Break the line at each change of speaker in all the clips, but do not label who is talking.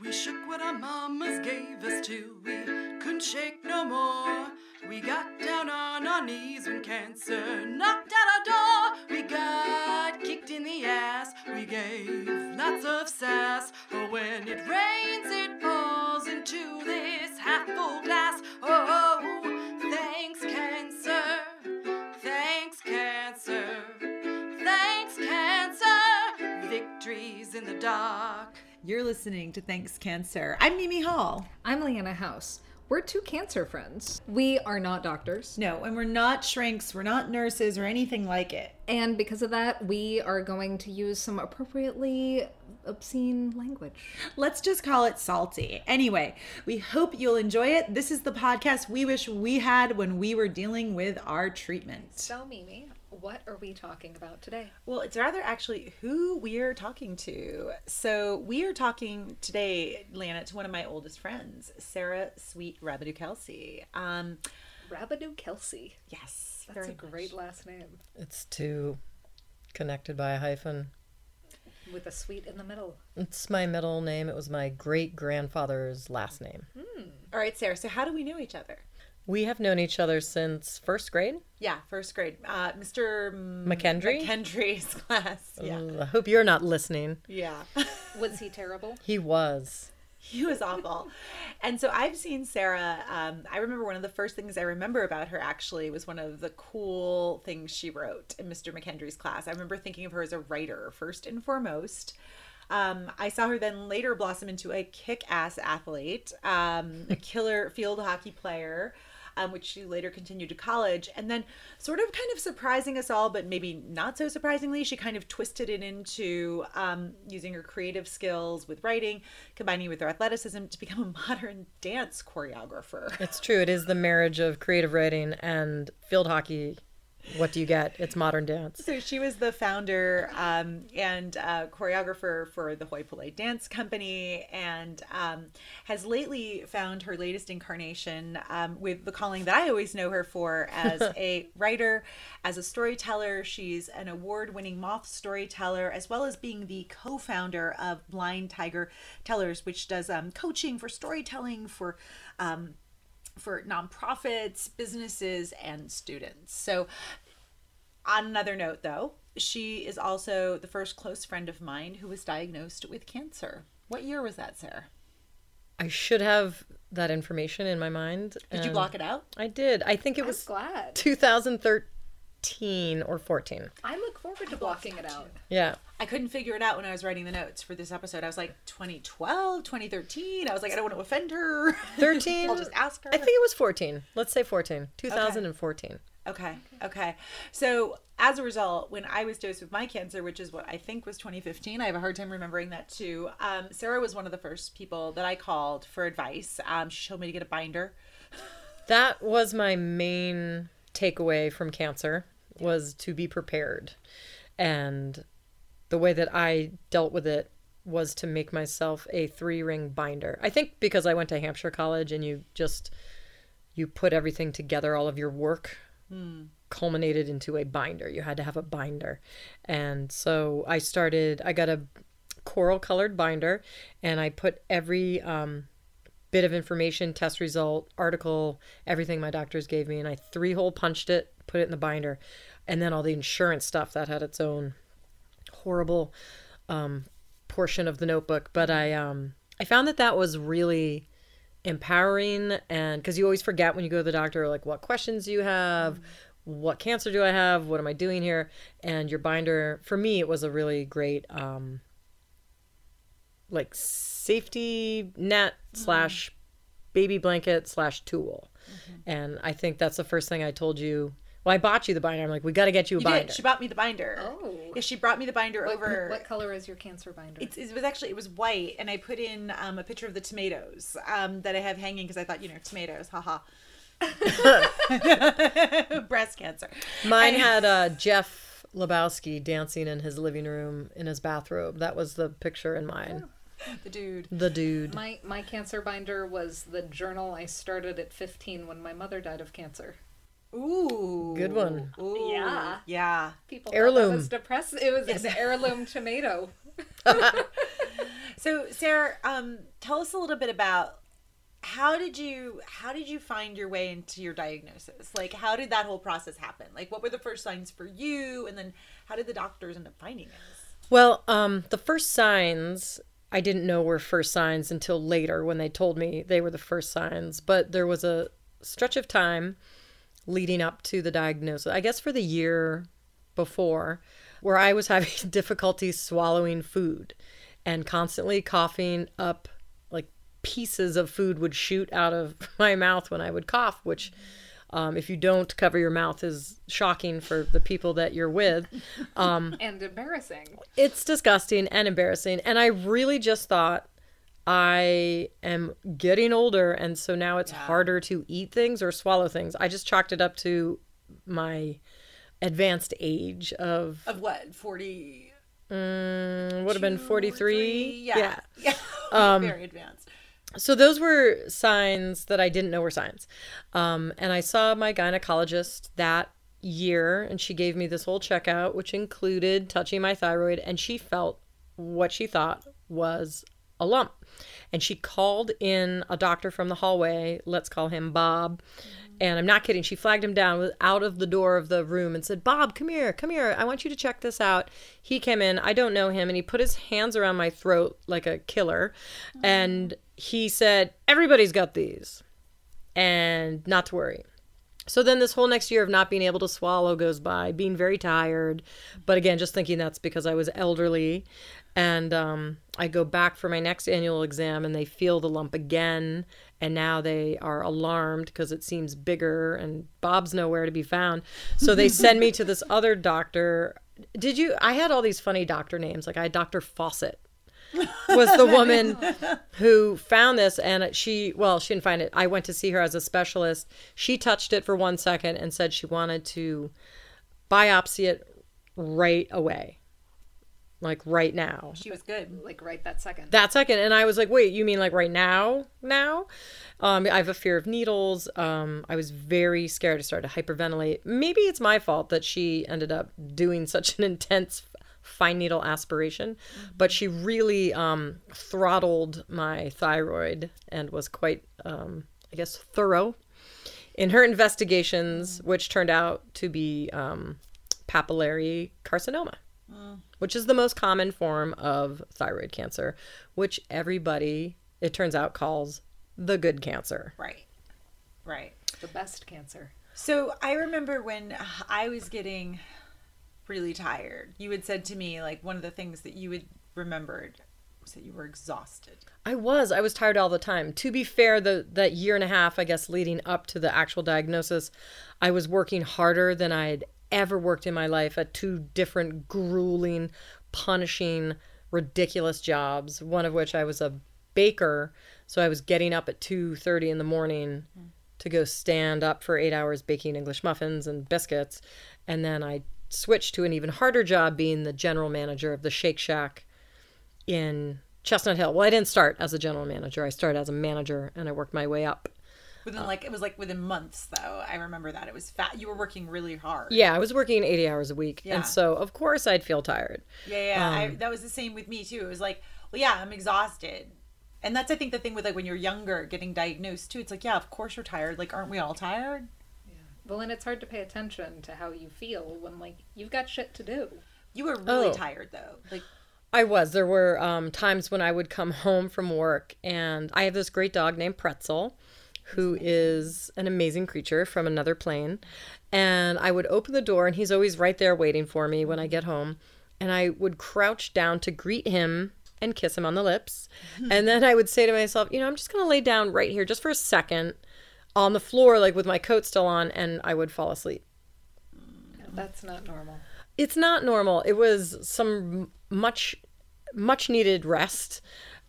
We shook what our mamas gave us till we couldn't shake no more. We got down on our knees when cancer knocked at our door. We got kicked in the ass. We gave lots of sass. Oh, when it rains, it pours into this half full glass. Oh, thanks, cancer. Thanks, cancer. Thanks, cancer. Victories in the dark.
You're listening to Thanks Cancer. I'm Mimi Hall.
I'm Leanna House. We're two cancer friends. We are not doctors.
No, and we're not shrinks, we're not nurses or anything like it.
And because of that, we are going to use some appropriately obscene language.
Let's just call it salty. Anyway, we hope you'll enjoy it. This is the podcast we wish we had when we were dealing with our treatment.
So, Mimi, what are we talking about today?
Well, it's rather actually who we are talking to. So we are talking today, Lana, to one of my oldest friends, Sarah Sweet Rabidou Kelsey. Um,
Rabidou Kelsey.
yes,
That's a
very
great last name
It's two connected by a hyphen.
with a sweet in the middle.
It's my middle name. It was my great grandfather's last name.
All right, Sarah. So how do we know each other?
We have known each other since first grade.
Yeah, first grade. Uh, Mr. M-
McKendry?
McKendry's class. Yeah,
Ugh, I hope you're not listening.
yeah.
Was he terrible?
He was.
He was awful. and so I've seen Sarah. Um, I remember one of the first things I remember about her actually was one of the cool things she wrote in Mr. McKendry's class. I remember thinking of her as a writer first and foremost. Um, I saw her then later blossom into a kick ass athlete, um, a killer field hockey player. Um, which she later continued to college. And then, sort of kind of surprising us all, but maybe not so surprisingly, she kind of twisted it into um, using her creative skills with writing, combining with her athleticism to become a modern dance choreographer.
It's true. It is the marriage of creative writing and field hockey. What do you get? It's modern dance.
So she was the founder um, and uh, choreographer for the Hoi Polloi Dance Company, and um, has lately found her latest incarnation um, with the calling that I always know her for as a writer, as a storyteller. She's an award-winning Moth storyteller, as well as being the co-founder of Blind Tiger Tellers, which does um, coaching for storytelling for. Um, for nonprofits, businesses, and students. So, on another note, though, she is also the first close friend of mine who was diagnosed with cancer. What year was that, Sarah?
I should have that information in my mind.
Did you
um,
block it out?
I did. I think it
I'm
was
glad.
2013 or 14.
I look forward to blocking it out.
Yeah.
I couldn't figure it out when I was writing the notes for this episode. I was like 2012, 2013. I was like, I don't want to offend her.
13.
I'll just ask her.
I think it was 14. Let's say 14. 2014.
Okay. Okay. So as a result, when I was dosed with my cancer, which is what I think was 2015, I have a hard time remembering that too. Um, Sarah was one of the first people that I called for advice. Um, she told me to get a binder.
That was my main takeaway from cancer was to be prepared. And the way that I dealt with it was to make myself a three-ring binder. I think because I went to Hampshire College and you just you put everything together, all of your work culminated into a binder. You had to have a binder. And so I started I got a coral colored binder and I put every um bit of information, test result, article, everything my doctors gave me, and I three hole punched it, put it in the binder, and then all the insurance stuff that had its own horrible um, portion of the notebook. But I um, I found that that was really empowering, and because you always forget when you go to the doctor, like what questions you have. What cancer do I have? What am I doing here? And your binder, for me, it was a really great um, like safety net slash baby blanket slash tool. And I think that's the first thing I told you. Well, I bought you the binder. I'm like, we got to get you a
You
binder.
did. She bought me the binder.
Oh.
Yeah, she brought me the binder
What,
over.
what color is your cancer binder?
It's, it was actually it was white, and I put in um, a picture of the tomatoes um, that I have hanging because I thought you know tomatoes, haha. Breast cancer.
Mine
And-
had uh, Jeff Lebowski dancing in his living room in his bathrobe. That was the picture in mine.
the dude.
The dude.
My my cancer binder was the journal I started at 15 when my mother died of cancer.
Ooh,
Good one.
Ooh,
Yeah.
yeah.
People
Heirloom.
That was depressed. It was an heirloom tomato.
So, Sarah, um, tell us a little bit about how did you how did you find your way into your diagnosis? Like, how did that whole process happen? Like, what were the first signs for you, and then how did the doctors end up finding this?
Well, um, the first signs I didn't know were first signs until later when they told me they were the first signs. But there was a stretch of time leading up to the diagnosis. I guess for the year before, where I was having difficulty swallowing food and constantly coughing up like pieces of food would shoot out of my mouth when I would cough, which um, if you don't cover your mouth is shocking for the people that you're with. Um,
And embarrassing.
it's disgusting and embarrassing. And I really just thought I am getting older. And so now it's harder to eat things or swallow things. I just chalked it up to my advanced age of
Of what forty?
mm, would have been 43
Yeah, yeah, Um, very advanced.
so those were signs that I didn't know were signs. Um, and I saw my gynecologist that year, and she gave me this whole checkout, which included touching my thyroid, and she felt what she thought was a lump. And she called in a doctor from the hallway, let's call him Bob. And I'm not kidding. She flagged him down out of the door of the room and said, Bob, come here, come here. I want you to check this out. He came in. I don't know him. And he put his hands around my throat like a killer. And he said, Everybody's got these. And not to worry. So then this whole next year of not being able to swallow goes by, being very tired. But again, just thinking that's because I was elderly. And um, I go back for my next annual exam and they feel the lump again. And now they are alarmed because it seems bigger and Bob's nowhere to be found. So they send me to this other doctor. Did you? I had all these funny doctor names. Like I had Dr. Fawcett was the woman who found this and she well she didn't find it i went to see her as a specialist she touched it for one second and said she wanted to biopsy it right away like right now.
She was good.
Like right that second.
that second and i was like wait you mean like right now now? Um, i have a fear of needles. Um, i was very scared to start to hyperventilate. Maybe it's my fault that she ended up doing such an intense fine needle aspiration but she really um, throttled my thyroid and was quite um, i guess thorough in her investigations which turned out to be um, papillary carcinoma which is the most common form of thyroid cancer, which everybody, it turns out, calls the good cancer.
Right. Right.
the best cancer.
So I remember when I was getting really tired, you had said to me, like, one of the things that you had remembered was that you were exhausted.
I was. I was tired all the time. To be fair, the that year and a half, I guess, leading up to the actual diagnosis, I was working harder than I had ever worked in my life at two different grueling, punishing, ridiculous jobs. One of which I was a baker, so I was getting up at two thirty in the morning to go stand up for eight hours baking English muffins and biscuits, and then I switched to an even harder job being the general manager of the Shake Shack in Chestnut Hill. Well, I didn't start as a general manager. I started as a manager and I worked my way up.
Within like it was like within months though. I remember that it was fat. You were working really hard.
Yeah, I was working 80 hours a week.
Yeah.
And so, of course, I'd feel tired.
Yeah, yeah. I,
Um,
that was the same with me too. It was like, well, yeah, I'm exhausted, and that's I think the thing with like when you're younger, getting diagnosed too. It's like, yeah, of course you're tired. Like, aren't we all tired?
Well, and it's hard to pay attention to how you feel when like you've got shit to do.
You were really
Oh.
tired though. Like,
I was. There were um, times when I would come home from work, and I have this great dog named Pretzel, who is an amazing creature from another plane. And I would open the door, and he's always right there waiting for me when I get home. And I would crouch down to greet him and kiss him on the lips. and then I would say to myself, you know, I'm just going to lay down right here just for a second on the floor, like with my coat still on, and I would fall asleep.
That's not normal.
it's not normal. It was some much much needed rest.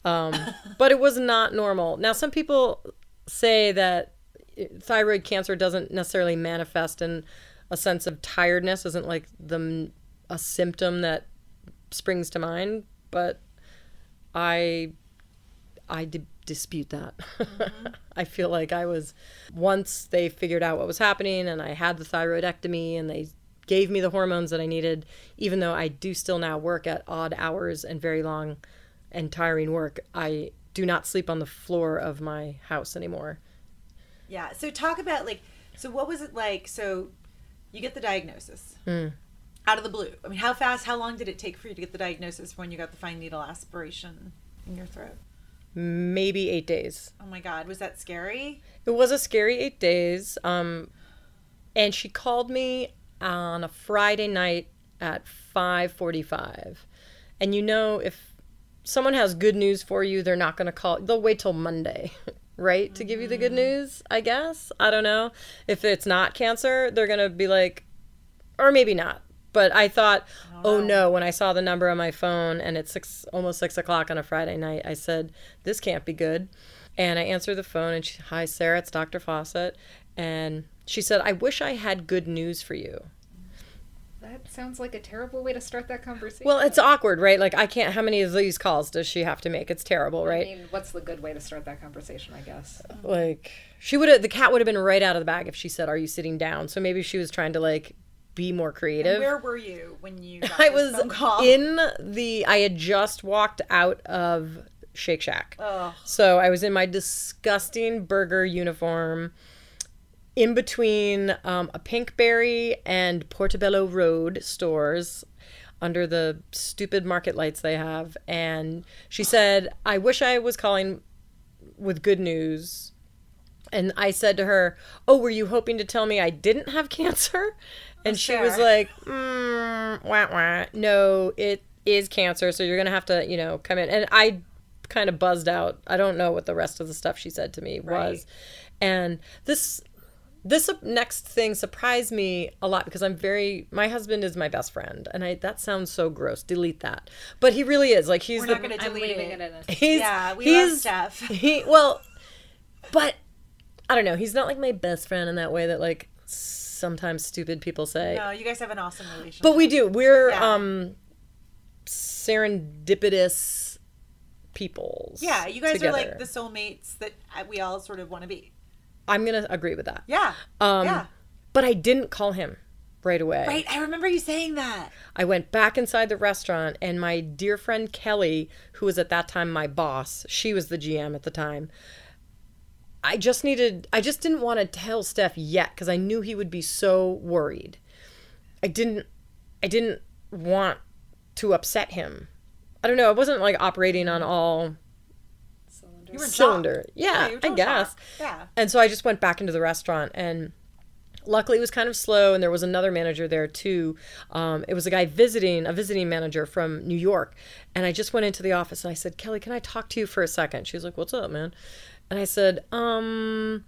Um, but it was not normal. Now some people say that thyroid cancer doesn't necessarily manifest in a sense of tiredness isn't like the a symptom that springs to mind, but I I di- dispute that. Mm-hmm. I feel like I was once they figured out what was happening and I had the thyroidectomy and they gave me the hormones that I needed even though I do still now work at odd hours and very long and tiring work, I do not sleep on the floor of my house anymore.
Yeah. So talk about like, so what was it like? So you get the diagnosis out of the blue. I mean, how fast? How long did it take for you to get the diagnosis when you got the fine needle aspiration in your throat?
Maybe eight days.
Oh my God, was that scary?
It was a scary eight days. Um, and she called me on a Friday night at 5:45. And you know if someone has good news for you, they're not going to call. They'll wait till Monday, right, to give you the good news, I guess. I don't know. If it's not cancer, they're going to be like or maybe not. But I thought, oh no, when I saw the number on my phone and it's six, almost six o'clock on a Friday night, I said, this can't be good. And I answered the phone and she, hi, Sarah, it's Dr. Fawcett. And she said, I wish I had good news for you.
That sounds like a terrible way to start that conversation.
Well, it's awkward, right? Like, I can't, how many of these calls does she have to make? It's terrible, right?
I mean, what's the good way to start that conversation? I guess.
like, she would have, the cat would have been right out of the bag if she said, Are you sitting down? So maybe she was trying to, like, be more creative.
Where were you when you got
I was
phone call?
in the. I had just walked out of Shake Shack,
Ugh.
so I was in my disgusting burger uniform, in between um, a Pinkberry and Portobello Road stores, under the stupid market lights they have, and she said, "I wish I was calling with good news." And I said to her, "Oh, were you hoping to tell me I didn't have cancer?" And she was like, mm, wah, wah. "No, it is cancer, so you're gonna have to, you know, come in." And I kind of buzzed out. I don't know what the rest of the stuff she said to me was, and this this next thing surprised me a lot because I'm very my husband is my best friend, and I that sounds so gross. Delete that, but he really is. Like he's
We're
the
not going to delete
leaving
it.
it in.
he's
Yeah, we
he's,
love Steph.
He well, but I don't know. He's not like my best friend in that way that like sometimes stupid people say.
No, you guys have an awesome relationship.
But we do. We're
Yeah.
um serendipitous peoples.
yeah, you guys
together.
are like the soulmates that uh, we all sort of want to be.
I'm gonna agree with that.
Yeah.
Um,
yeah.
But I didn't call him right away.
Right. I remember you saying that.
I went back inside the restaurant, and my dear friend Kelly, who was at that time my boss, she was the GM at the time. I just needed, I just didn't want to tell Steph yet because I knew he would be so worried. I didn't, I didn't want to upset him. I don't know. I wasn't like operating on all
You were in shock.
Cylinder. Yeah,
you were
I guess.
Yeah.
And so I just went back into the restaurant and luckily it was kind of slow and there was another manager there too. Um, it was a guy visiting, a visiting manager from New York. And I just went into the office and I said, Kelly, can I talk to you for a second? She was like, what's up, man? And I said, um,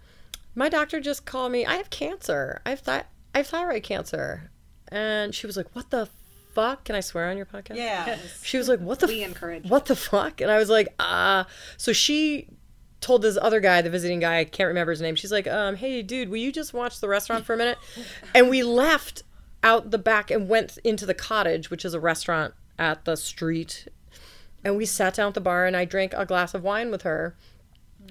my doctor just called me. I have cancer. I have, thi- I have thyroid cancer. And she was like, what the fuck? Can I swear on your podcast?
Yeah.
She was like, "What the?
We
f-
encourage.
What the fuck?" And I was like, "Ah." so she told this other guy, the visiting guy, I can't remember his name. She's like, "Um, hey, dude, will you just watch the restaurant for a minute?" and we left out the back and went into the cottage, which is a restaurant at the street. And we sat down at the bar, and I drank a glass of wine with her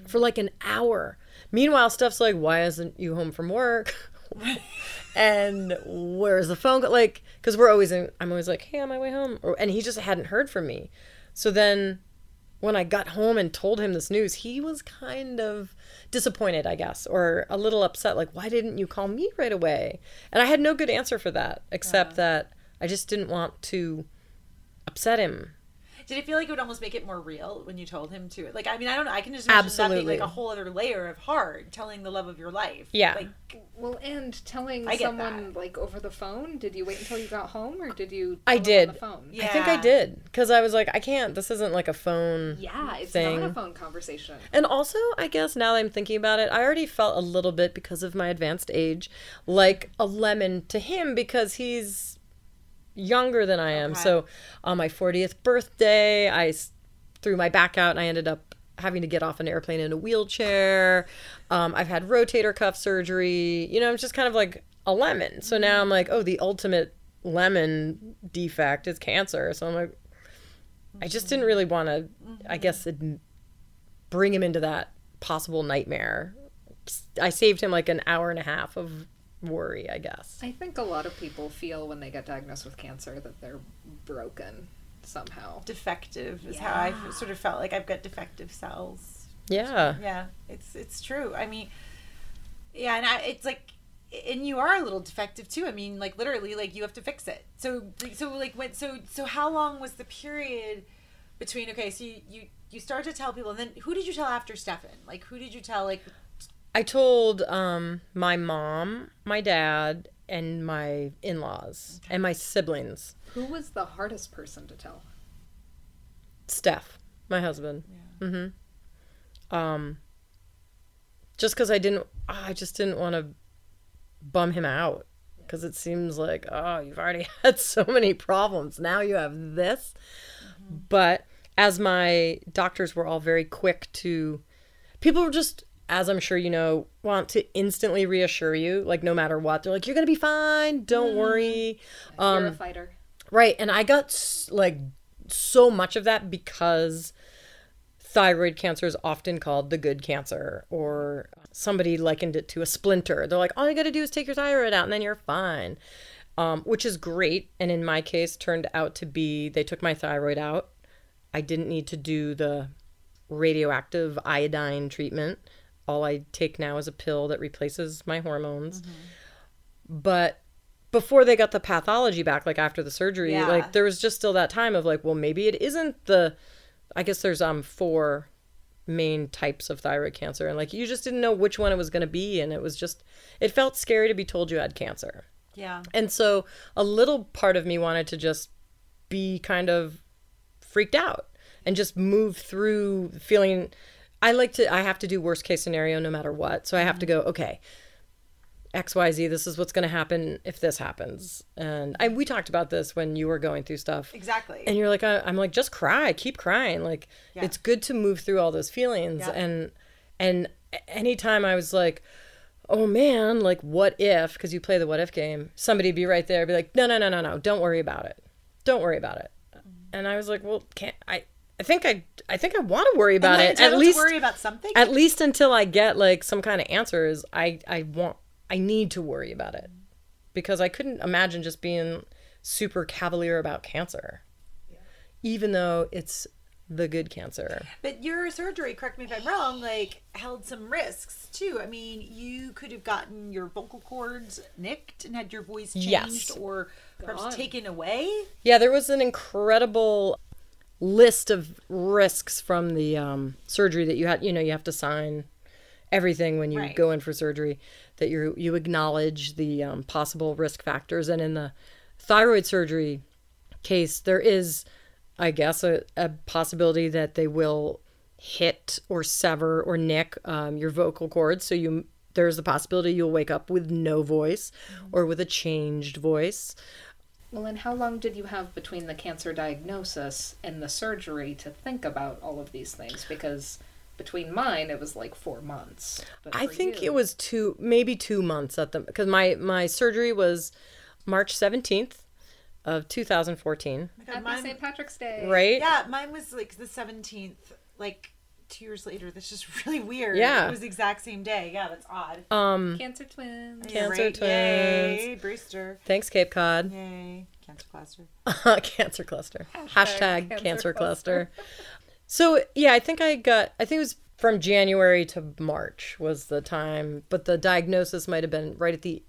for like an hour. Meanwhile, Steph's like, "Why isn't you home from work?" and where's the phone? co-" Like, because we're always in. I'm always like, "Hey, on my way home," or, and he just hadn't heard from me. So then, when I got home and told him this news, he was kind of disappointed, I guess, or a little upset. Like, why didn't you call me right away? And I had no good answer for that, except that I just didn't want to upset him.
Did it feel like it would almost make it more real when you told him to? Like, I mean, I don't know. I can just imagine that being
Absolutely.
like a whole other layer of hard, telling the love of your life.
Yeah.
Like,
Well, and telling
I get
someone like over the phone. Did you wait until you got home, or did you?
I did.
On the phone.
Yeah.
I think I did because I was like, I can't. This isn't like a phone.
Yeah, it's
Thing.
not a phone conversation.
And also, I guess now that I'm thinking about it, I already felt a little bit because of my advanced age like a lemon to him because he's younger than I am.
Okay.
So on my 40th birthday, I threw my back out and I ended up having to get off an airplane in a wheelchair. Um, I've had rotator cuff surgery. You know, I'm just kind of like a lemon. So now I'm like, oh, the ultimate lemon defect is cancer. So I'm like, I just didn't really want to, I guess, bring him into that possible nightmare. I saved him like an hour and a half of worry, I guess.
I think a lot of people feel when they get diagnosed with cancer that they're broken. somehow.
defective is how I sort of felt like I've got defective cells.
Yeah.
Yeah, it's it's true. I mean, yeah, and I, it's like, and you are a little defective too. I mean, like literally, like you have to fix it. So, so like when, so, so how long was the period between? Okay, so you you you start to tell people, and then who did you tell after Stefan? Like who did you tell? Like
I told um, my mom, my dad, and my in laws, and my siblings.
Who was the hardest person to tell?
Steph, my husband. Yeah. Mm-hmm. Um, just because I didn't, I just didn't want to bum him out because it seems like, oh, you've already had so many problems. Now you have this. But as my doctors were all very quick to, people were just, as I'm sure you know, want to instantly reassure you, like no matter what. They're like, you're going to be fine. Don't worry. Um,
You're a fighter.
Right. And I got s- like so much of that because thyroid cancer is often called the good cancer, or somebody likened it to a splinter. They're like, all you got to do is take your thyroid out and then you're fine, um, which is great. And in my case, turned out to be they took my thyroid out. I didn't need to do the radioactive iodine treatment. All I take now is a pill that replaces my hormones. But before they got the pathology back, like after the surgery,
Yeah.
like there was just still that time of like, well, maybe it isn't the. I guess there's um four main types of thyroid cancer, and like you just didn't know which one it was going to be, and it was just it felt scary to be told you had cancer.
yeah,
And so a little part of me wanted to just be kind of freaked out and just move through feeling I like to I have to do worst case scenario no matter what. So I have to go, okay, XYZ, this is what's gonna happen if this happens. And I we talked about this when you were going through stuff.
exactly.
And you're like, I, I'm like, just cry, keep crying. Like,
Yeah.
it's good to move through all those feelings.
Yeah.
And and anytime I was like, oh man, like, what if? Because you play the what if game, somebody'd be right there, be like, no, no, no, no, no, don't worry about it, don't worry about it.
Mm-hmm.
And I was like, well, can't I? I think I, I think I want to worry about it at least,
to worry about something.
at least until I get like some kind of answers. I, I want, I need to worry about it because I couldn't imagine just being super cavalier about cancer, even though it's the good cancer.
But your surgery, correct me if I'm wrong, like held some risks too. I mean, you could have gotten your vocal cords nicked and had your voice changed
Yes.
or perhaps
God.
taken away.
Yeah, there was an incredible list of risks from the um, surgery that you had. You know, you have to sign everything when you
Right.
go in for surgery that you you acknowledge the um, possible risk factors. And in the thyroid surgery case, there is, I guess, a, a possibility that they will hit or sever or nick um, your vocal cords. So you there's the possibility you'll wake up with no voice or with a changed voice.
Well, and how long did you have between the cancer diagnosis and the surgery to think about all of these things? Because between mine, it was like four months. But
I think
you-
it was two, maybe two months at the because my my surgery was March seventeenth of two thousand fourteen.
God,
Happy
mine-
St. Patrick's Day.
Right?
Yeah, mine was like the 17th, like two years later. That's just really weird.
Yeah.
It was the exact same day. Yeah, that's odd.
Um,
Cancer twins.
You're
Cancer twins.
Yay, Brewster.
thanks Cape Cod.
Yay, cancer cluster.
cancer cluster. Hashtag,
cancer
cancer, cluster. so yeah, I think I got. I think it was from January to March was the time, but the diagnosis might have been right at the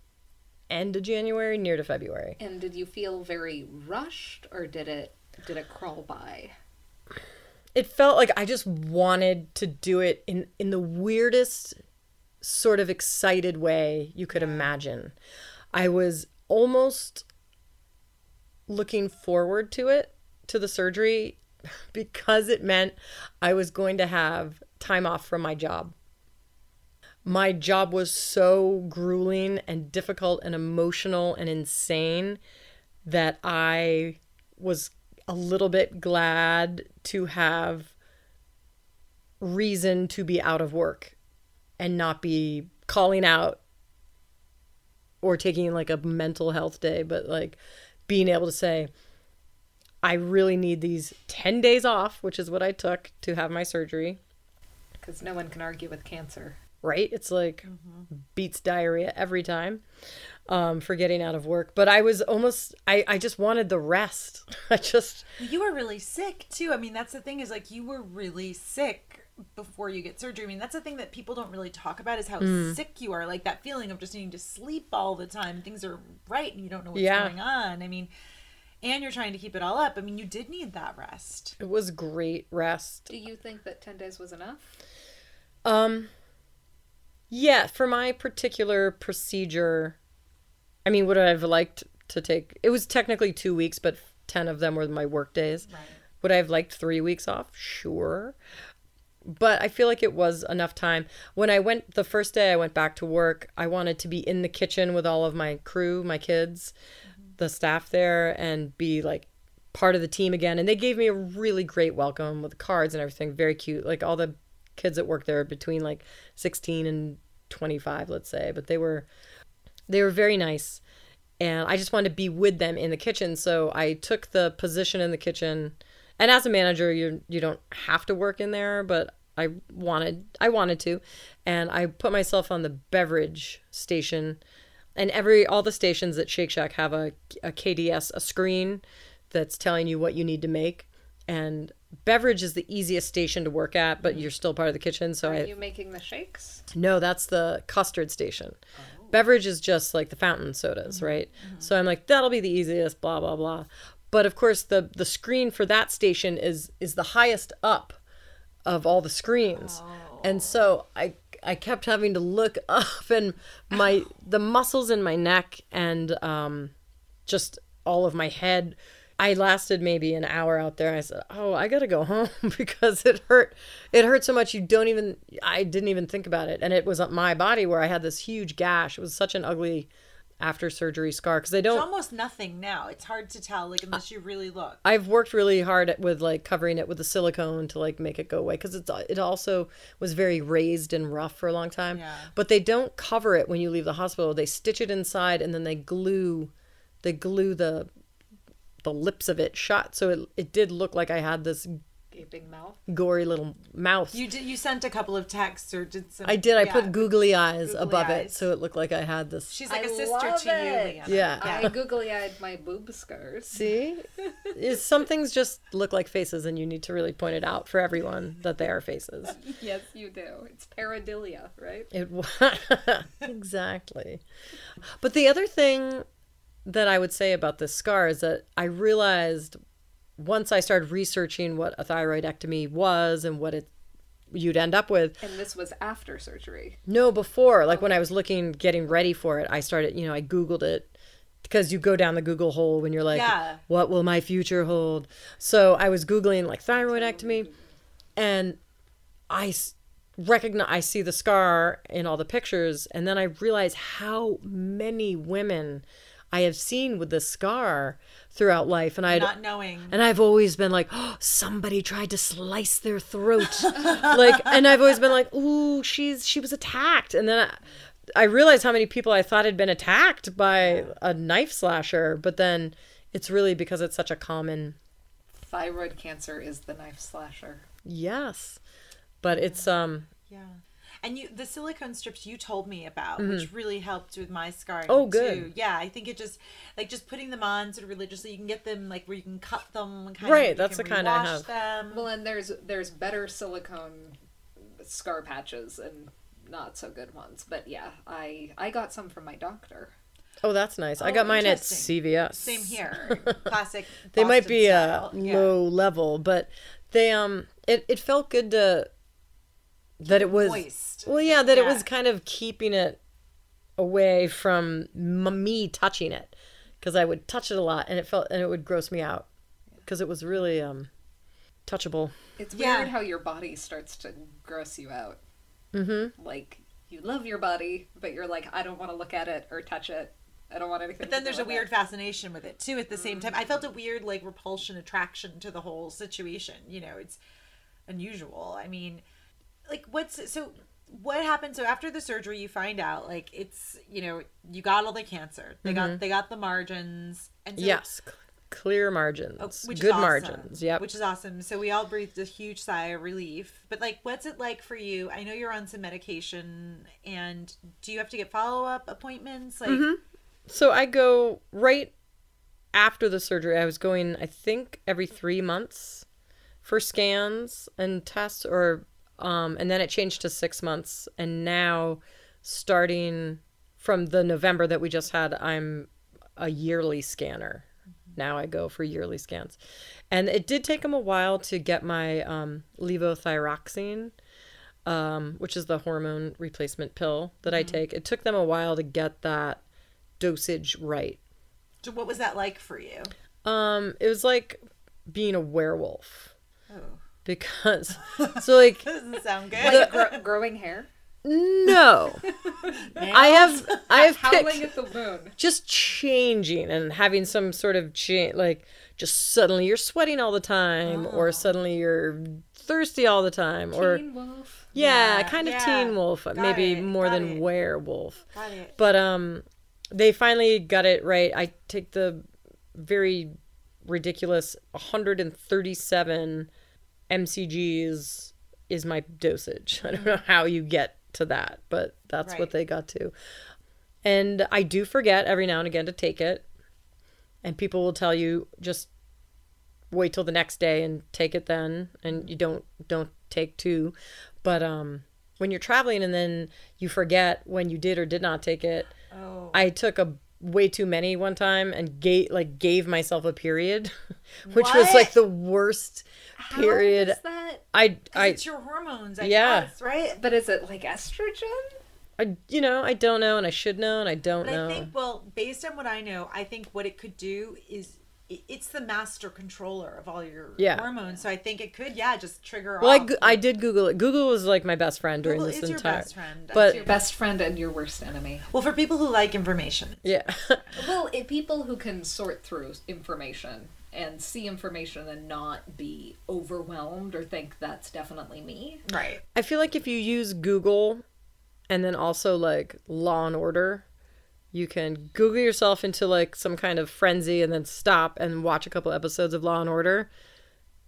end of January, near to February.
And did you feel very rushed, or did it did it crawl by?
It felt like I just wanted to do it in in the weirdest sort of excited way you could imagine. I was almost looking forward to it, to the surgery because it meant I was going to have time off from my job. My job was so grueling and difficult and emotional and insane that I was a little bit glad to have reason to be out of work and not be calling out or taking like a mental health day, but like being able to say, I really need these 10 days off, which is what I took to have my surgery.
Because no one can argue with cancer.
right? It's like mm-hmm. beats diarrhea every time um, for getting out of work. But I was almost, I, I just wanted the rest. I just,
You were really sick too. I mean, that's the thing is like you were really sick before you get surgery. I mean, that's the thing that people don't really talk about is how
Mm.
sick you are. Like that feeling of just needing to sleep all the time. Things are right and you don't know what's
Yeah.
going on. I mean, and you're trying to keep it all up. I mean, you did need that rest.
it was great rest.
Do you think that 10 days was enough?
Um, yeah, for my particular procedure, I mean, would I have liked to take? It was technically two weeks, but ten of them were my work days.
Right.
Would I have liked three weeks off? Sure. But I feel like it was enough time. When I went the first day I went back to work, I wanted to be in the kitchen with all of my crew, my kids, mm-hmm. the staff there, and be like part of the team again. And they gave me a really great welcome with cards and everything. Very cute. Like all the kids that work there between like 16 and 25, let's say. But they were they were very nice and I just wanted to be with them in the kitchen. So I took the position in the kitchen. And as a manager, you you don't have to work in there, but I wanted I wanted to, and I put myself on the beverage station. And every all the stations at Shake Shack have a, a KDS a screen that's telling you what you need to make. And beverage is the easiest station to work at, but mm. you're still part of the kitchen. So
Are
I
you making the shakes?
no, that's the custard station. Oh. Beverage is just like the fountain sodas, right? So I'm like, that'll be the easiest, blah blah blah. But of course, the the screen for that station is is the highest up of all the screens, and so I I kept having to look up, and my the muscles in my neck and um, just all of my head. I lasted maybe an hour out there. I said, "Oh, I gotta go home because it hurt. It hurt so much. You don't even. I didn't even think about it, and it was on my body where I had this huge gash. It was such an ugly after surgery scar because they don't.
almost nothing now. It's hard to tell, like unless you really look.
I've worked really hard at, with like covering it with the silicone to like make it go away because it's it also was very raised and rough for a long time.
Yeah.
But they don't cover it when you leave the hospital. They stitch it inside and then they glue, they glue the the lips of it shut. So it it did look like I had this
Gaping mouth.
gory little mouth.
You did. You sent a couple of texts or did some.
I did. I put googly eyes
Googly
above it so it looked like I had this.
She's like
I
a sister
love
to you. Leanna.
yeah.
I googly eyed my boob scars.
See, Is- some things just look like faces, and you need to really point it out for everyone that they are faces.
Yes, you do. It's pareidolia, right?
It wa- exactly. But the other thing that I would say about this scar is that I realized once I started researching what a thyroidectomy was and what it you'd end up with.
And this was after surgery.
No, before, like when I was looking, getting ready for it, I started, you know, I Googled it because you go down the Google hole when you're like,
Yeah.
what will my future hold? So I was Googling like thyroidectomy and I recognize, I see the scar in all the pictures. And then I realize how many women I have seen with the scar throughout life. And I
Not knowing.
and I've always been like, oh, somebody tried to slice their throat. like, and I've always been like, ooh, she's she was attacked. And then I, I realized how many people I thought had been attacked by a knife slasher. But then it's really because it's such a common
Thyroid cancer is the knife slasher.
yes. But it's um
Yeah. And you, the silicone strips you told me about, which really helped with my scarring.
Mm-hmm. Oh, good.
Too. Yeah, I think it just like just putting them on sort of religiously. You can get them like where you can cut them. Kind
Right,
Of,
that's
you
the
can
kind I
rewash
have.
Them.
Well, and there's there's better silicone scar patches and not so good ones. But yeah, I I got some from my doctor.
oh that's nice. I
Oh,
got mine at. CVS.
Same here. Classic.
they might be
style.
a
Yeah.
low level, but they um it, it felt good to that it was
Moist.
well yeah that it was kind of keeping it away from m- me touching it because I would touch it a lot and it felt and it would gross me out because it was really um touchable.
It's
Yeah.
weird how your body starts to gross you out. Mm-hmm. Like you love your body, but you're like, I don't want to look at it or touch it. I don't want anything.
But then
to
there's a weird
it.
fascination with it too at the same time. I felt a weird like repulsion, attraction to the whole situation. You know, it's unusual. I mean, like what's so what happened so after the surgery you find out like it's you know you got all the cancer they got they got the margins and so
yes, c- clear margins,
Oh, which
good
is awesome.
margins. Yep.
Which is awesome. So we all breathed a huge sigh of relief. But like, what's it like for you? I know you're on some medication, and do you have to get follow up appointments? Like,
Mm-hmm. so I go right after the surgery. I was going, I think, every three months for scans and tests, or um, and then it changed to six months, and now starting from the November that we just had, I'm a yearly scanner. Now I go for yearly scans, and it did take them a while to get my um, levothyroxine, um, which is the hormone replacement pill that I take. It took them a while to get that dosage right.
so what was that like for you?
Um, it was like being a werewolf
Oh,
because so like
doesn't sound good.
Like gro- growing hair,
no, I have I have
howling
picked
at the moon.
just changing and having some sort of change like just suddenly you're sweating all the time or suddenly you're thirsty all the time or
wolf.
yeah,
Yeah,
kind of
yeah.
teen wolf
Got
maybe
it,
more
got
than
it.
werewolf
Got it.
but um they finally got it right i take the very ridiculous 137 mcgs is my dosage. I don't know how you get to that but that's
Right.
what they got to. And i do forget every now and again to take it. And people will tell you just wait till the next day and take it then. And you don't don't take two. But um when you're traveling and then you forget when you did or did not take it
Oh,
i took a way too many one time and gave like gave myself a period which was like the worst period
How is that?
i i
it's your hormones, I
Yeah.
guess, right?
But is it like estrogen?
i you know i don't know and i should know and i don't
But
know
I think, well, based on what I know, I think what it could do is it's the master controller of all your
Yeah.
hormones. So I think it could, yeah, just trigger
well I,
off.
go- I did google it google was like my best friend during
Google
this
is your
entire
best friend.
but-
Your best friend and your worst enemy.
well, for people who like information,
yeah
Well, it, people who can sort through information and see information and not be overwhelmed or think that's definitely me.
right?
I feel like if you use Google and then also like Law and Order, you can Google yourself into like some kind of frenzy and then stop and watch a couple episodes of Law and Order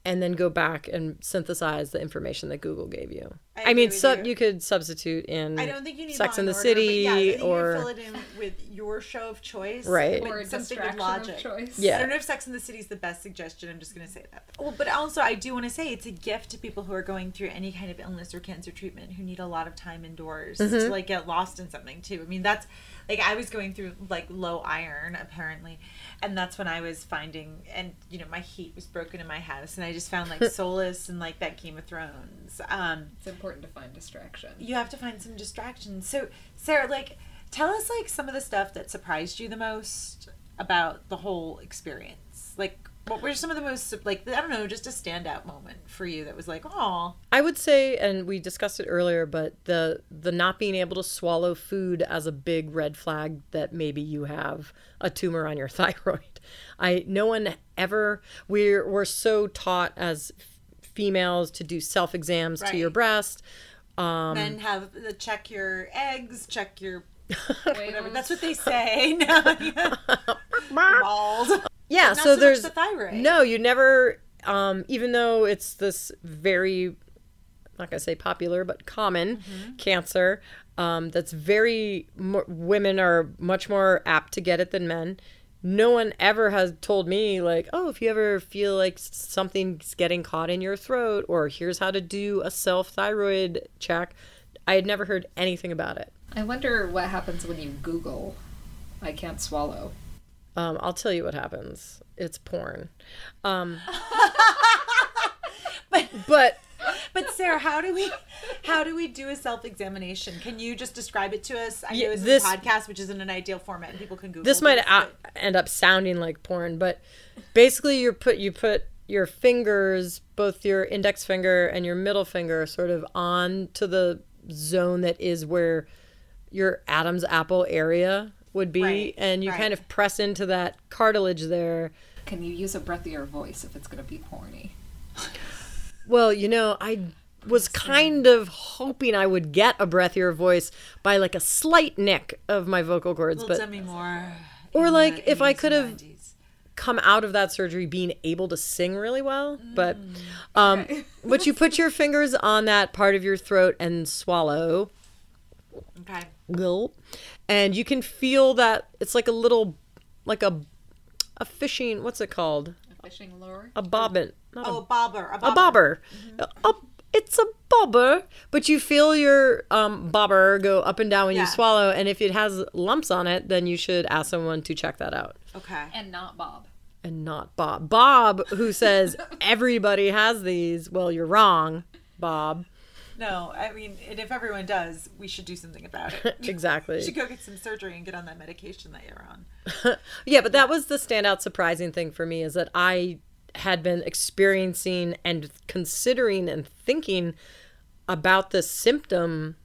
and then go back and synthesize the information that Google gave you.
I
I, mean,
with
sub
you.
you could substitute in
I don't think you need
Sex
Law
in the
and Order,
City
yeah, I think
or
you fill it in with your show of choice,
Right.
with
Or
something with logic.
of choice.
Yeah.
I don't know if Sex in the City is the best suggestion. I'm just going to say that. Well, but also I do want to say it's a gift to people who are going through any kind of illness or cancer treatment who need a lot of time indoors
Mm-hmm.
to like get lost in something too. I mean, that's like I was going through like low iron apparently, and that's when I was finding and you know my heat was broken in my house, and I just found like solace and like that Game of Thrones. Um,
It's important to find distraction.
you have to find some distractions. So, Sarah, like, tell us like some of the stuff that surprised you the most about the whole experience. Like, what were some of the most like I don't know, just a standout moment for you that was like, oh,
I would say, and we discussed it earlier, but the the not being able to swallow food as a big red flag that maybe you have a tumor on your thyroid. I no one ever we're we're so taught as females to do self exams to your breast. Um,
then have the check your eggs, check your whatever. That's what they say. balls.
Yeah,
Not
so
so much
there's
the thyroid.
no, you never. Um, even though it's this very, I'm not gonna say popular, but common
Mm-hmm.
cancer, um, that's very mo- women are much more apt to get it than men. No one ever has told me like, oh, if you ever feel like something's getting caught in your throat, or here's how to do a self thyroid check. I had never heard anything about it.
I wonder what happens when you Google I can't swallow.
Um, I'll tell you what happens. It's porn. Um, but
But Sarah, how do we how do we do a self examination? Can you just describe it to us? I know this,
this-
is a podcast, which isn't an ideal format, and people can Google
this might a- end up sounding like porn, but basically you put you put your fingers, both your index finger and your middle finger, sort of on to the zone that is where your Adam's apple area would be,
Right,
and you
right.
kind of press into that cartilage there.
Can you use a breathier voice if it's going to be horny?
Well, you know, I was kind of hoping I would get a breathier voice by like a slight nick of my vocal cords, but
Demi Moore.
Or like if I could have come out of that surgery being able to sing really well. But um, but you put your fingers on that part of your throat and swallow.
Okay.
Gulp. And you can feel that it's like a little, like a, a fishing. What's it called?
A Fishing lure.
A bobbin. Not
Oh, a bobber. A
a, a bobber.
Mm-hmm.
A- it's a bobber, but you feel your um, bobber go up and down when
Yeah.
you swallow. And if it has lumps on it, then you should ask someone to check that out.
Okay.
And not Bob.
And not Bob. Bob, who says everybody has these. Well, you're wrong, Bob.
No, I mean, and if everyone does, we should do something about it.
Exactly.
You should go get some surgery and get on that medication that you're on.
Yeah, but that was the standout surprising thing for me is that I had been experiencing and considering and thinking about this symptom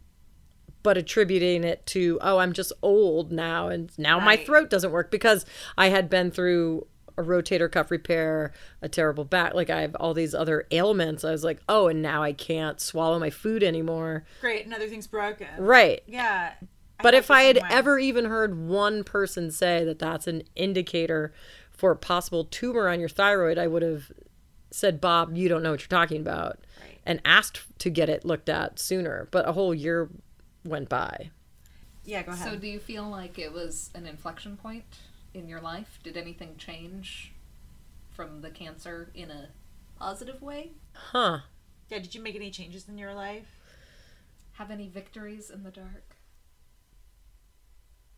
but attributing it to oh I'm just old now and now my throat doesn't work because I had been through a rotator cuff repair, a terrible back, like I have all these other ailments. I was like, "Oh, and now I can't swallow my food anymore."
Great, another thing's broken.
Right.
Yeah.
But
felt
if I had
way.
ever even heard one person say that that's an indicator for a possible tumor on your thyroid, I would have said, Bob, you don't know what you're talking about,
Right.
and asked to get it looked at sooner. But a whole year went by.
Yeah, go ahead.
So, do you feel like it was an inflection point in your life? Did anything change from the cancer in a positive way?
Huh.
yeah, did you make any changes in your life?
Have any victories in the dark?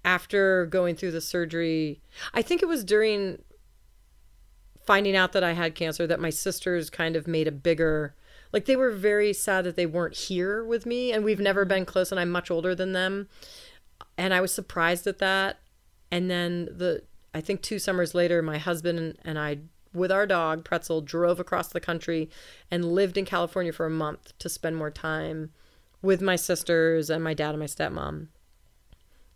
After going through the surgery, I think it was during finding out that I had cancer that my sisters kind of made a bigger like they were very sad that they weren't here with me and we've never mm-hmm. been close and I'm much older than them and I was surprised at that and then the I think 2 summers later my husband and I with our dog Pretzel drove across the country and lived in California for a month to spend more time with my sisters and my dad and my stepmom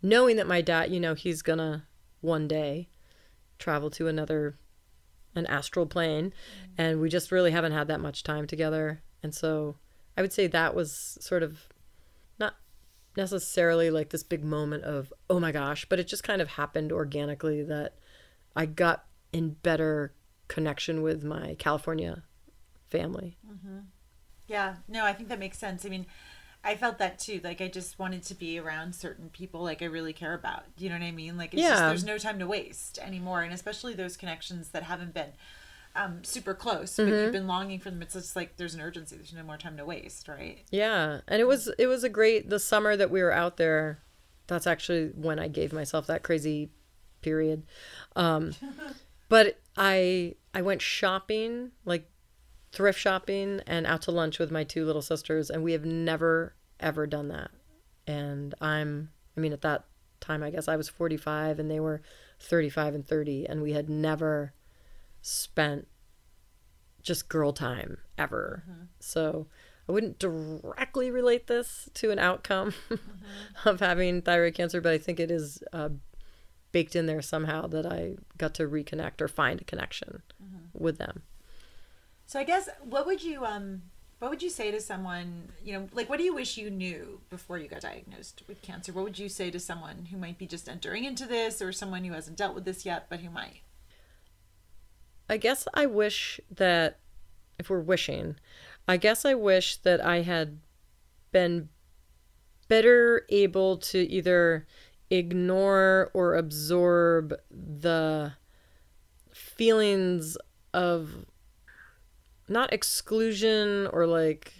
knowing that my dad you know he's going to one day travel to another an astral plane. Mm-hmm. And we just really haven't had that much time together. And so i would say that was sort of necessarily like this big moment of oh my gosh but it just kind of happened organically that i got in better connection with my california family mm-hmm.
Yeah, no, I think that makes sense. I mean, I felt that too. Like I just wanted to be around certain people like I really care about. You know what I mean? Like it's just
Yeah.
there's no time to waste anymore, and especially those connections that haven't been um, super close, but
Mm-hmm.
you've been longing for them. It's just like there's an urgency. There's no more time to waste, right?
Yeah, and it was it was a great the summer that we were out there. That's actually when I gave myself that crazy period. Um, but I I went shopping like thrift shopping and out to lunch with my two little sisters, and we have never ever done that. And I'm I mean at that time I guess I was 45 and they were 35 and 30, and we had never spent just girl time ever. So I wouldn't directly relate this to an outcome of having thyroid cancer, but I think it is uh, baked in there somehow that I got to reconnect or find a connection with them.
So I guess what would you um what would you say to someone, you know, like what do you wish you knew before you got diagnosed with cancer? What would you say to someone who might be just entering into this or someone who hasn't dealt with this yet but who might?
I guess I wish that if we're wishing, I guess I wish that I had been better able to either ignore or absorb the feelings of not exclusion or like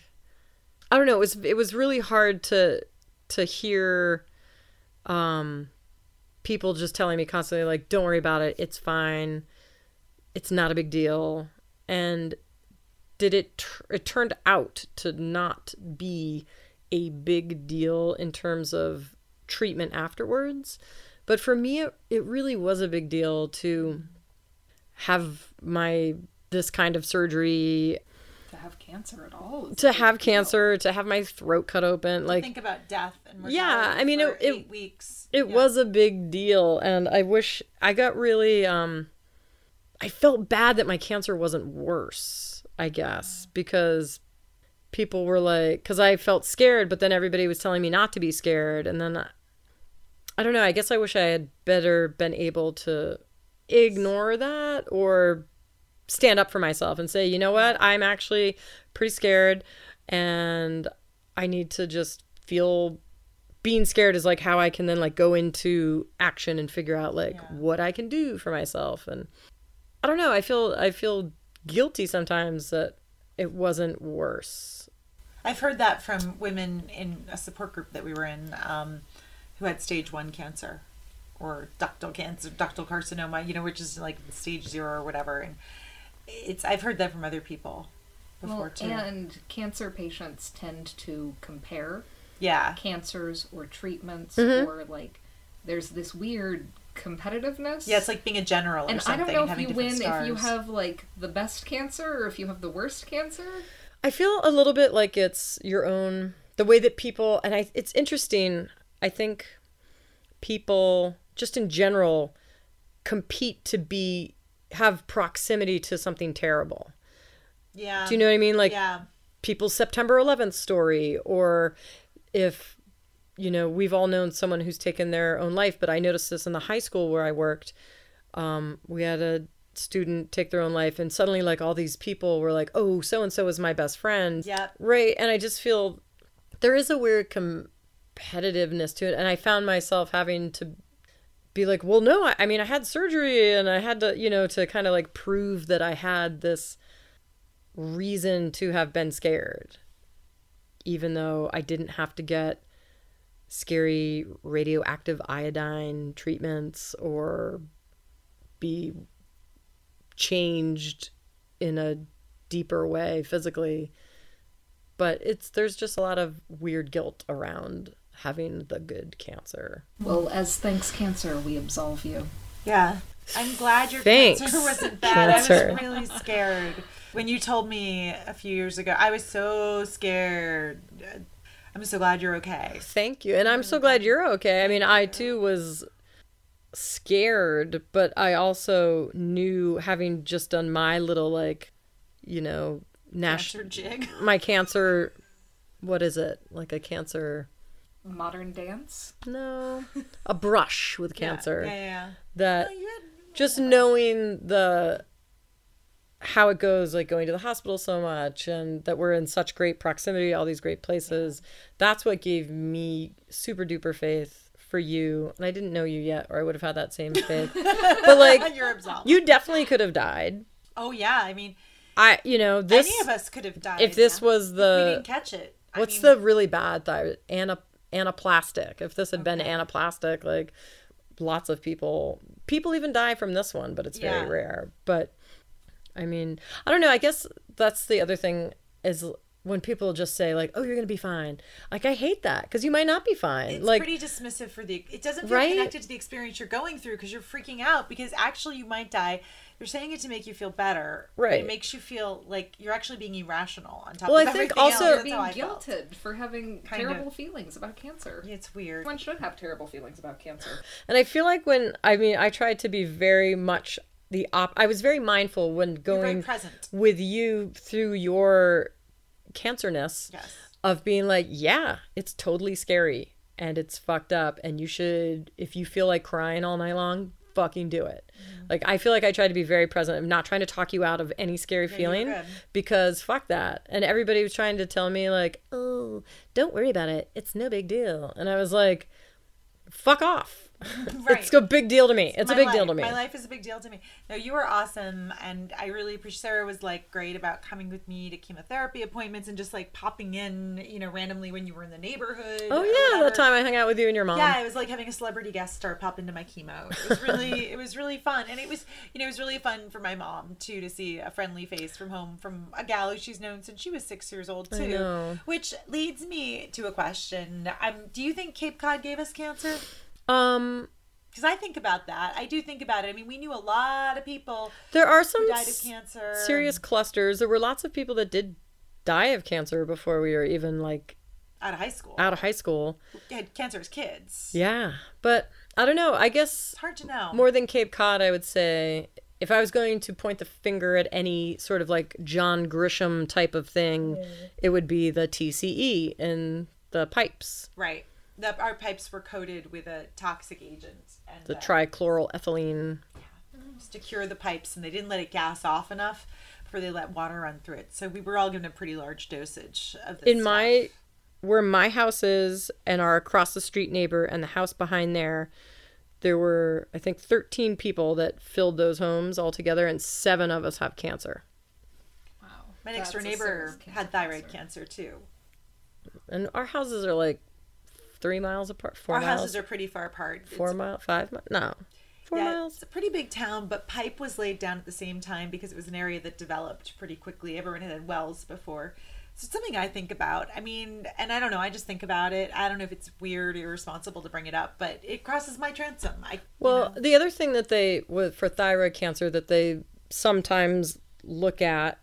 I don't know, it was it was really hard to to hear um people just telling me constantly like don't worry about it, it's fine it's not a big deal and did it tr- it turned out to not be a big deal in terms of treatment afterwards but for me it, it really was a big deal to have my this kind of surgery
To have cancer at all?
to have cancer to have my throat cut open like
think about death and
Yeah, I mean, it- it-
weeks.
it
Yeah.
was a big deal and i wish i got really um i felt bad that my cancer wasn't worse i guess because people were like because i felt scared but then everybody was telling me not to be scared. And then I, I don't know i guess i wish i had better been able to ignore that or stand up for myself and say, you know what, I'm actually pretty scared and I need to just feel being scared is like how I can then like go into action and figure out like
Yeah.
what I can do for myself. And I don't know, I feel I feel guilty sometimes that it wasn't worse.
I've heard that from women in a support group that we were in um, who had stage one cancer or ductal cancer, ductal carcinoma, you know, which is like stage zero or whatever. And it's I've heard that from other people before
Well,
too.
and cancer patients tend to compare
yeah.
cancers or treatments
Mm-hmm.
or like there's this weird competitiveness.
Yeah, it's like being a general or
and I
something.
don't know if
having
you win
different
if you have like the best cancer or if you have the worst cancer.
I feel a little bit like it's your own the way that people and I it's interesting. I think people just in general compete to be have proximity to something terrible.
Yeah.
Do you know what I mean? Like
yeah.
people's September 11th story or if you know, we've all known someone who's taken their own life, but I noticed this in the high school where I worked. Um, we had a student take their own life and suddenly like all these people were like, "Oh, so and so is my best friend."
Yep.
Right, and I just feel there is a weird competitiveness to it and I found myself having to be like, "Well, no, I, I mean, I had surgery and I had to, you know, to kind of like prove that I had this reason to have been scared even though I didn't have to get scary radioactive iodine treatments or be changed in a deeper way physically but it's there's just a lot of weird guilt around having the good cancer
Well, as thanks cancer, we absolve you.
Yeah. I'm glad your
Thanks,
cancer wasn't bad. I was really scared. When you told me a few years ago, I was so scared. I'm so glad you're okay.
Thank you. And I'm so glad you're okay. I mean, I too was scared, but I also knew having just done my little like, you know, national
Cancer jig.
my cancer what is it? Like a cancer
Modern dance.
no, a brush with cancer
Yeah, yeah.
that
yeah. You had
just knowing the how it goes like going to the hospital so much and that we're in such great proximity all these great places that's what gave me super duper faith for you and i didn't know you yet or i would have had that same faith but like
you're absolved.
you definitely could have died
oh yeah, I mean,
i you know this
any of us could have died.
if this
yeah.
was
we
the
didn't catch it. I
what's
mean,
the really bad thyroid ana, anaplastic if this had been anaplastic like lots of people people even die from this one but it's very rare but i mean i don't know i guess that's the other thing is when people just say like oh you're gonna be fine like i hate that because you might not be fine
It's
like
pretty dismissive for the. It doesn't feel
Right?
connected to the experience you're going through because you're freaking out because actually you might die. You're saying it to make you feel better.
Right.
It makes you feel like you're actually being irrational on top
Well,
of
I think
everything
also-
else.
You're
That's
being
how felt.
guilted for having
Kind
terrible
of.
feelings about cancer.
It's weird.
One should have terrible feelings about cancer.
And I feel like when I mean I tried to be very much the op I was very mindful when going with you through your cancerness
Yes.
of being like, yeah, it's totally scary and it's fucked up and you should if you feel like crying all night long, fucking do it.
Mm-hmm.
Like I feel like I try to be very present. I'm not trying to talk you out of any scary
you're
feeling because fuck that. And everybody was trying to tell me like, "Oh, don't worry about it. It's no big deal." And I was like, "Fuck off."
Right.
It's a big deal to me. It's a big deal to me.
My life is a big deal to me. No, you were awesome, and I really appreciate. Sarah was like great about coming with me to chemotherapy appointments and just like popping in, you know, randomly when you were in the neighborhood.
Oh yeah, that time I hung out with you and your mom.
Yeah, it was like having a celebrity guest star pop into my chemo. It was really, it was really fun, and it was, you know, it was really fun for my mom too to see a friendly face from home from a gal who she's known since she was six years old too. Which leads me to a question: um, Do you think Cape Cod gave us cancer?
Um,
Because I think about that. I do think about it. I mean, we knew a lot of people
there are some
who died of cancer.
serious clusters. There were lots of people that did die of cancer before we were even like
out of high school.
out of high school.
had cancer as kids.
Yeah, but I don't know. I guess
It's hard to know.
more than Cape Cod, I would say if I was going to point the finger at any sort of like John Grisham type of thing, it would be the TCE and the pipes,
right. The, our pipes were coated with a toxic agent. And
the
uh,
trichloroethylene.
just to cure the pipes, and they didn't let it gas off enough before they let water run through it. So we were all given a pretty large dosage of this.
in my where my house is and our across the street neighbor and the house behind there there were i think 13 people that filled those homes all together and seven of us have cancer
Wow.
my next door neighbor had thyroid cancer too.
and our houses are like three miles apart four
Our
miles
houses are pretty far apart.
Four mile five mi- no four
yeah,
miles
It's a pretty big town, but pipe was laid down at the same time because it was an area that developed pretty quickly. Everyone had wells before. So it's something I think about. I mean, and I don't know, I just think about it. I don't know if it's weird or irresponsible to bring it up, but it crosses my transom. I you
Well,
know.
the other thing that they with for thyroid cancer that they sometimes look at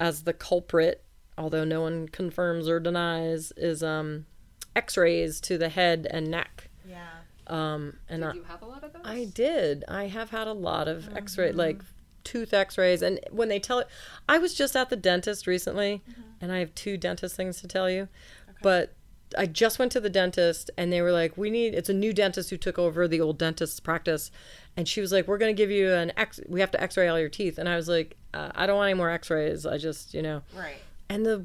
as the culprit, although no one confirms or denies, is um, X-rays to the head and neck.
yeah.
Um, and I,
Did you have a lot of those?
I did. I have had a lot of
Mm-hmm.
X-ray, like tooth X-rays, and when they tell it, I was just at the dentist recently,
Mm-hmm.
and I have two dentist things to tell you, okay. but. I just went to the dentist and they were like, "We need." It's a new dentist who took over the old dentist's practice, and she was like, "We're going to give you an X. We have to X-ray all your teeth." And I was like, uh, "I don't want any more X-rays. I just, you know."
Right.
And the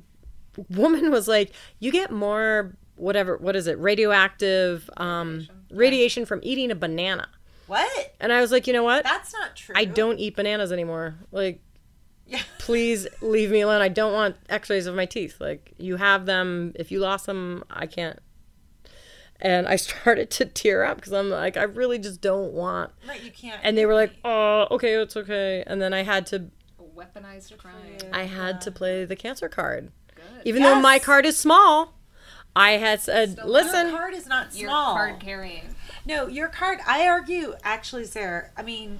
woman was like, "You get more whatever. What is it? Radioactive um, radiation from eating a banana."
What?
And I was like, you know what?
That's not true.
I don't eat bananas anymore. Like,
Yeah.
please leave me alone. I don't want x-rays of my teeth. Like, you have them. If you lost them, I can't. And I started to tear up because I'm like, I really just don't want.
Right, you can't.
And they were like, oh, okay, it's okay. And then I had to,
Weaponized crime.
I had to play the cancer card.
Good.
Even though my card is small, I had said,
listen.
your card is not
Your
small.
card carrying.
No, your card. I argue, actually, Sarah. I mean,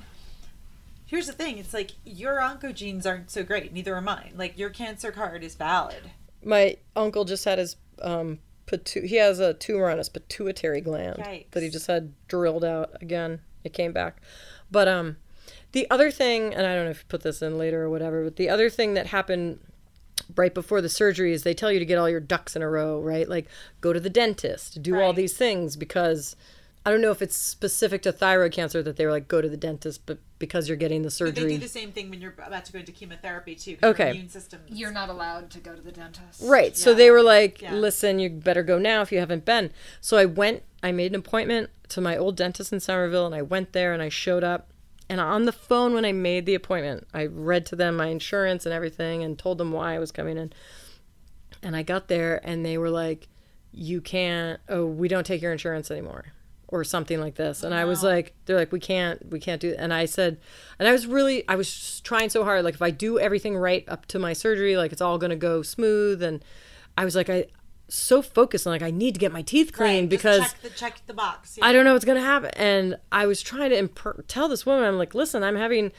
here's the thing. It's like your oncogenes aren't so great. Neither are mine. Like your cancer card is valid.
my uncle just had his um pitu- he has a tumor on his pituitary gland
Yikes.
that he just had drilled out again it came back but um the other thing and i don't know if you put this in later or whatever but the other thing that happened right before the surgery is they tell you to get all your ducks in a row right like go to the dentist do all these things because i don't know if it's specific to thyroid cancer that they were like go to the dentist but because you're getting the
But they
surgery
do the same thing when you're about to go into chemotherapy too.
Okay.
Your immune system.
You're not allowed to go to the dentist.
Right. So they were like,
Yeah.
listen, you better go now if you haven't been. So I went, I made an appointment to my old dentist in Somerville and I went there and I showed up. And on the phone, when I made the appointment, I read to them my insurance and everything and told them why I was coming in. And I got there and they were like, you can't, oh, we don't take your insurance anymore or something like this. And I was like, they're like, we can't, we can't do. And I said, and I was really, I was trying so hard. Like if I do everything right up to my surgery, like it's all going to go smooth. And I was like, I so focused on like, I need to get my teeth clean
Right,
because
check the check the box. Yeah.
I don't know what's gonna happen. And I was trying to imp- tell this woman, I'm like, listen, I'm having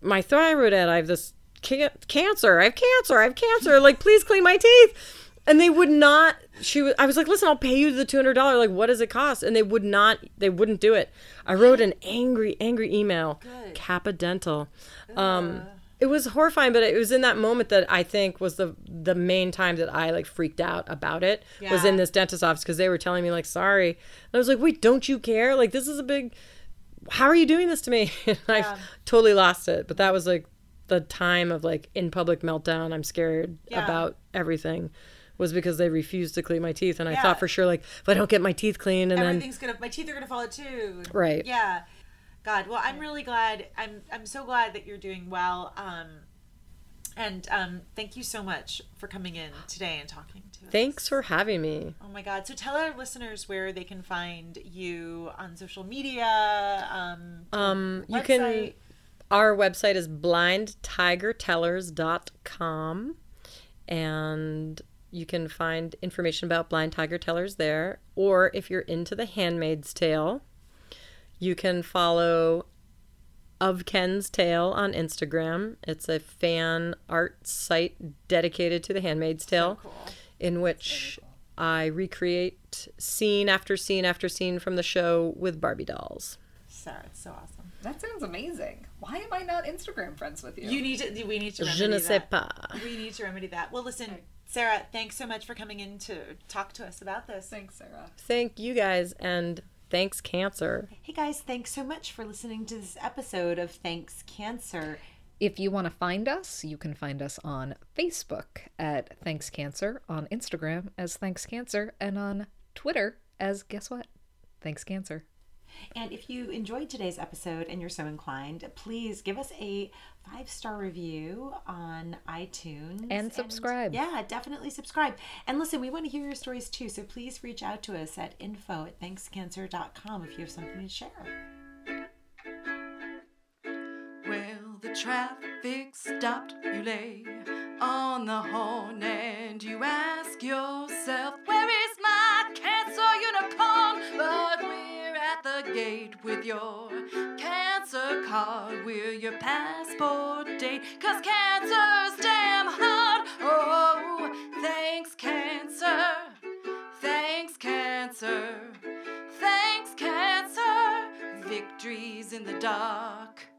my thyroid at. I have this ca- cancer. I have cancer. I have cancer. Like, please clean my teeth. And they would not. She was. I was like, listen, I'll pay you the two hundred dollars. Like, what does it cost? And they would not. They wouldn't do it. I wrote an angry, angry email.
Good.
Kappa Dental. Um, it was horrifying, but it was in that moment that I think was the the main time that I like freaked out about it. Was in this dentist office because they were telling me like, sorry. And I was like, wait, don't you care? Like, this is a big. How are you doing this to me? And I
Yeah.
totally lost it. But that was like the time of like in public meltdown. I'm scared
Yeah.
about everything. Was because they refused to clean my teeth, and I thought for sure like if I don't get my teeth clean, and then
gonna. My teeth are gonna fall out too.
Right.
Yeah. God. Well, I'm really glad. I'm. I'm so glad that you're doing well. Um. And um, thank you so much for coming in today and talking to us.
thanks for having me.
Oh my God! So tell our listeners where they can find you on social media. Um,
Um, you can. Our website is blindtigertellers.com, and you can find information about Blind Tiger Tellers there. Or if you're into The Handmaid's Tale, you can follow Of Ken's Tale on Instagram. It's a fan art site dedicated to The Handmaid's Tale,
cool.
in which I recreate scene after scene after scene from the show with Barbie dolls.
Sarah, it's so awesome.
That sounds amazing. Why am I not Instagram friends with you?
You need to. We need to.
Je ne sais
that.
pas.
We need to remedy that. Well, listen, Sarah. Thanks so much for coming in to talk to us about this.
Thanks, Sarah.
Thank you guys and Thanks, Cancer.
Hey guys, thanks so much for listening to this episode of Thanks Cancer.
If you want to find us, you can find us on Facebook at Thanks Cancer, on Instagram as Thanks Cancer, and on Twitter as guess what? Thanks Cancer.
And if you enjoyed today's episode and you're so inclined, please give us a five star review on iTunes
And subscribe.
yeah, definitely subscribe. And listen, we want to hear your stories too, so please reach out to us at info at thankscancer.com if you have something to share.
Well, the traffic stopped. You lay on the horn and you ask yourself, the gate with your cancer card. We're your passport date, cause cancer's damn hard. Oh, thanks, cancer. Thanks, cancer. Thanks, cancer. Victories in the dark.